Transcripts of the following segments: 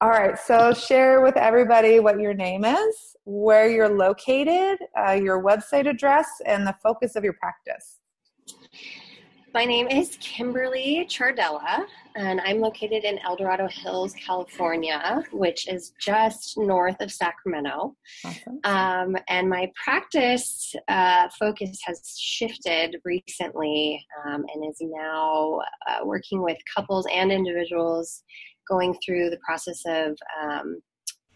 All right, so share with everybody what your name is, where you're located, uh, your website address, and the focus of your practice. My name is Kimberly Chardella, and I'm located in El Dorado Hills, California, which is just north of Sacramento. Awesome. Um, and my practice uh, focus has shifted recently um, and is now uh, working with couples and individuals going through the process of um,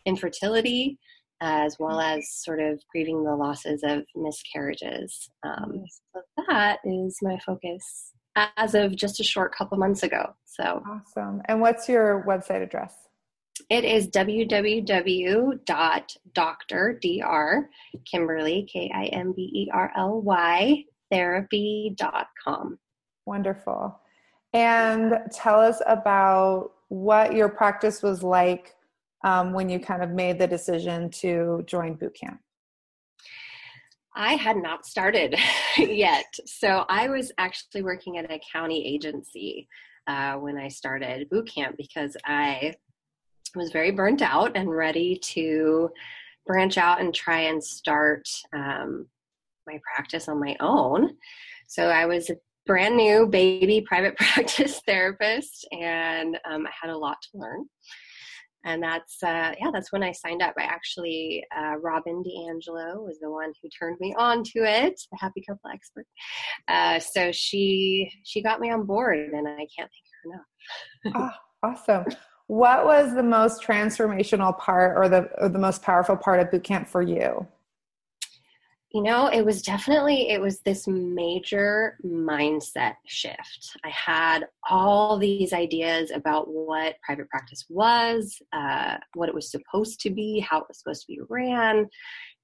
infertility as well as sort of grieving the losses of miscarriages. Um, so that is my focus as of just a short couple months ago. So awesome. And what's your website address? It is www.dr Kimberly K I M B E R L Y therapy.com. Wonderful. And tell us about what your practice was like um, when you kind of made the decision to join boot camp. I had not started yet. So I was actually working at a county agency uh, when I started boot camp because I was very burnt out and ready to branch out and try and start um, my practice on my own. So I was a brand new baby private practice therapist and um, I had a lot to learn. And that's, uh, yeah, that's when I signed up. I actually, uh, Robin DeAngelo was the one who turned me on to it, the happy couple expert. Uh, so she, she got me on board and I can't thank her enough. oh, awesome. What was the most transformational part or the, or the most powerful part of boot camp for you? You know it was definitely it was this major mindset shift. I had all these ideas about what private practice was uh, what it was supposed to be how it was supposed to be ran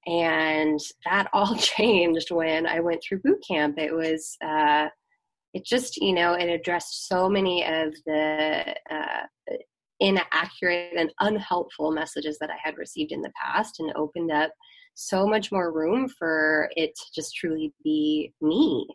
and that all changed when i went through boot camp. It was uh, it just you know it addressed so many of the uh, inaccurate and unhelpful messages that i had received in the past and opened up so much more room for it to just truly be me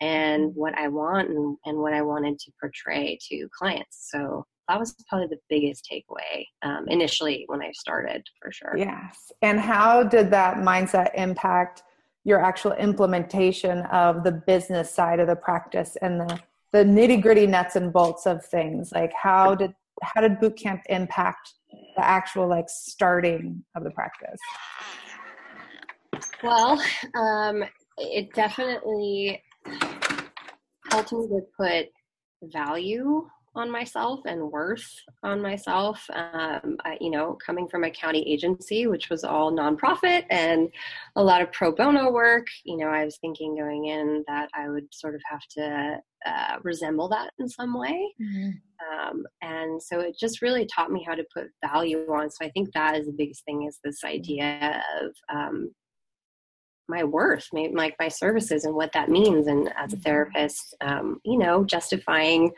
and mm-hmm. what I want and, and what I wanted to portray to clients. So that was probably the biggest takeaway um, initially when I started for sure. Yes. And how did that mindset impact your actual implementation of the business side of the practice and the, the nitty gritty nuts and bolts of things? Like how did how did boot camp impact the actual like starting of the practice? Well, um, it definitely helped me to put value on myself and worth on myself. Um, I, you know, coming from a county agency, which was all nonprofit and a lot of pro bono work, you know, I was thinking going in that I would sort of have to uh, resemble that in some way. Mm-hmm. Um, and so it just really taught me how to put value on. So I think that is the biggest thing is this idea of um, my worth, my, like my services and what that means. And as a mm-hmm. therapist, um, you know, justifying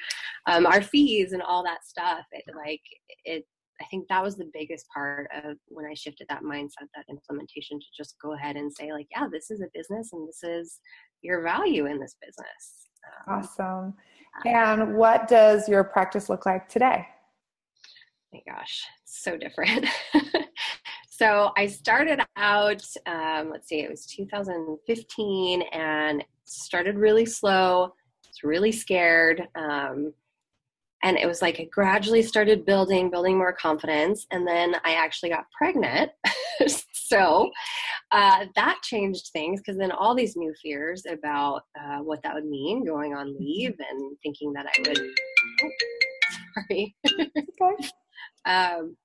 um, our fees and all that stuff. It like it. I think that was the biggest part of when I shifted that mindset, that implementation to just go ahead and say like, yeah, this is a business and this is your value in this business. Um, awesome. And what does your practice look like today? my gosh, so different. So I started out, um, let's see, it was 2015 and started really slow. Was really scared. Um, and it was like I gradually started building, building more confidence. And then I actually got pregnant. so uh, that changed things because then all these new fears about uh, what that would mean going on leave and thinking that I would. Oh, sorry. okay. um,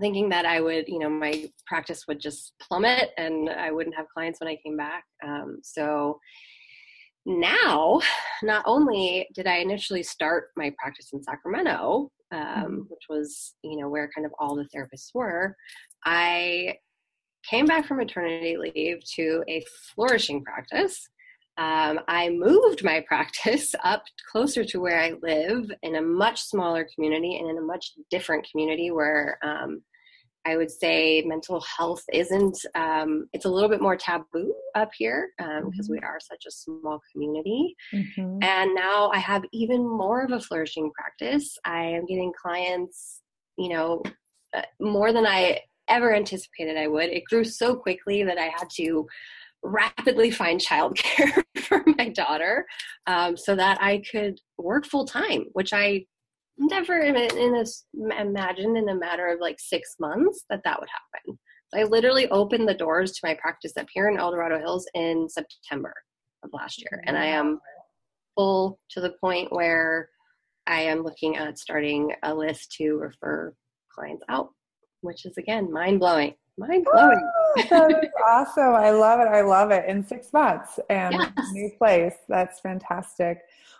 thinking that I would, you know, my practice would just plummet and I wouldn't have clients when I came back. Um, so now, not only did I initially start my practice in Sacramento, um, mm-hmm. which was, you know, where kind of all the therapists were, I came back from maternity leave to a flourishing practice. Um, I moved my practice up closer to where I live in a much smaller community and in a much different community where um, I would say mental health isn't, um, it's a little bit more taboo up here because um, mm-hmm. we are such a small community. Mm-hmm. And now I have even more of a flourishing practice. I am getting clients, you know, uh, more than I ever anticipated I would. It grew so quickly that I had to rapidly find childcare for my daughter um, so that I could work full time, which I never in in a, imagined in a matter of like six months that that would happen. I literally opened the doors to my practice up here in El Dorado Hills in September of last year, and I am full to the point where I am looking at starting a list to refer clients out, which is again mind blowing. Mind blowing. That's awesome. I love it. I love it. In six months and yes. new place. That's fantastic.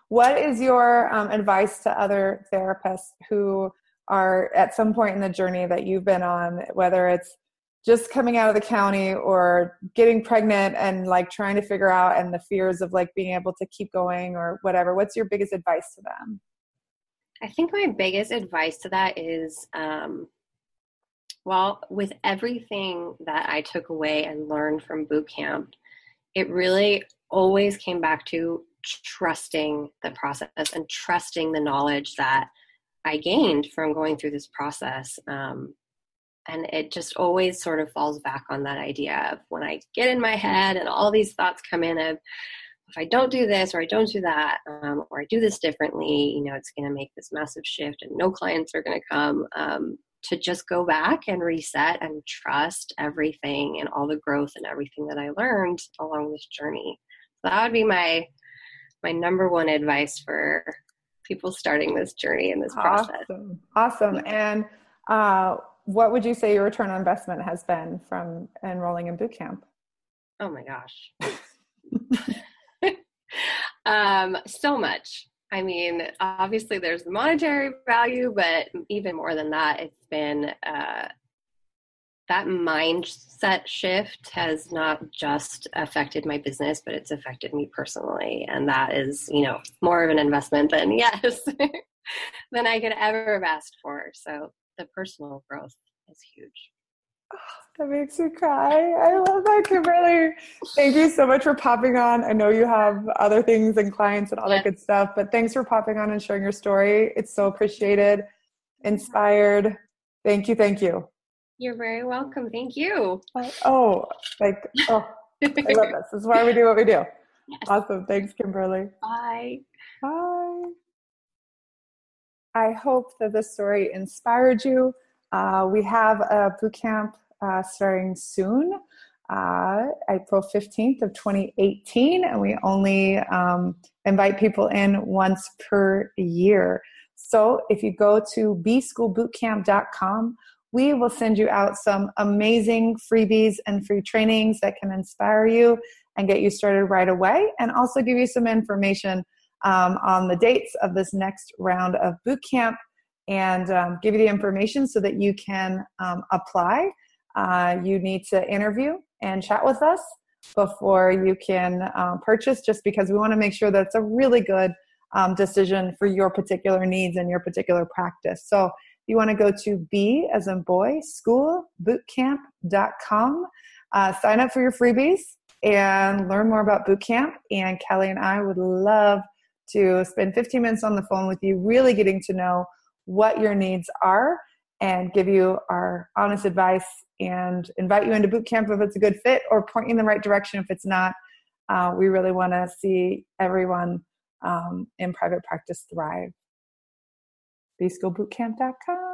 What is your um, advice to other therapists who are at some point in the journey that you've been on, whether it's just coming out of the county or getting pregnant and like trying to figure out and the fears of like being able to keep going or whatever? What's your biggest advice to them? I think my biggest advice to that is um, well, with everything that I took away and learned from boot camp, it really always came back to trusting the process and trusting the knowledge that I gained from going through this process. Um, and it just always sort of falls back on that idea of when I get in my head and all these thoughts come in of if I don't do this or I don't do that um, or I do this differently, you know, it's going to make this massive shift and no clients are going to come. Um, to just go back and reset and trust everything and all the growth and everything that I learned along this journey. So that would be my my number one advice for people starting this journey in this process. Awesome. Awesome. And uh, what would you say your return on investment has been from enrolling in boot camp? Oh my gosh. um, so much. I mean, obviously there's the monetary value, but even more than that, it's been uh, that mindset shift has not just affected my business, but it's affected me personally. And that is, you know, more of an investment than, yes, than I could ever have asked for. So the personal growth is huge. That makes me cry. I love that, Kimberly. Thank you so much for popping on. I know you have other things and clients and all that good stuff, but thanks for popping on and sharing your story. It's so appreciated, inspired. Thank you. Thank you. You're very welcome. Thank you. Oh, like, oh, I love this. This is why we do what we do. Yes. Awesome. Thanks, Kimberly. Bye. Bye. I hope that this story inspired you. Uh, we have a boot camp uh, starting soon, uh, April 15th of 2018, and we only um, invite people in once per year. So if you go to bschoolbootcamp.com, we will send you out some amazing freebies and free trainings that can inspire you and get you started right away, and also give you some information um, on the dates of this next round of boot camp and um, give you the information so that you can um, apply. Uh, you need to interview and chat with us before you can uh, purchase, just because we want to make sure that it's a really good um, decision for your particular needs and your particular practice. So you want to go to B as in boy, schoolbootcamp.com. Uh, sign up for your freebies and learn more about bootcamp. And Kelly and I would love to spend 15 minutes on the phone with you, really getting to know what your needs are and give you our honest advice and invite you into bootcamp if it's a good fit or point you in the right direction if it's not. Uh, we really want to see everyone um, in private practice thrive bschoolbootcamp.com.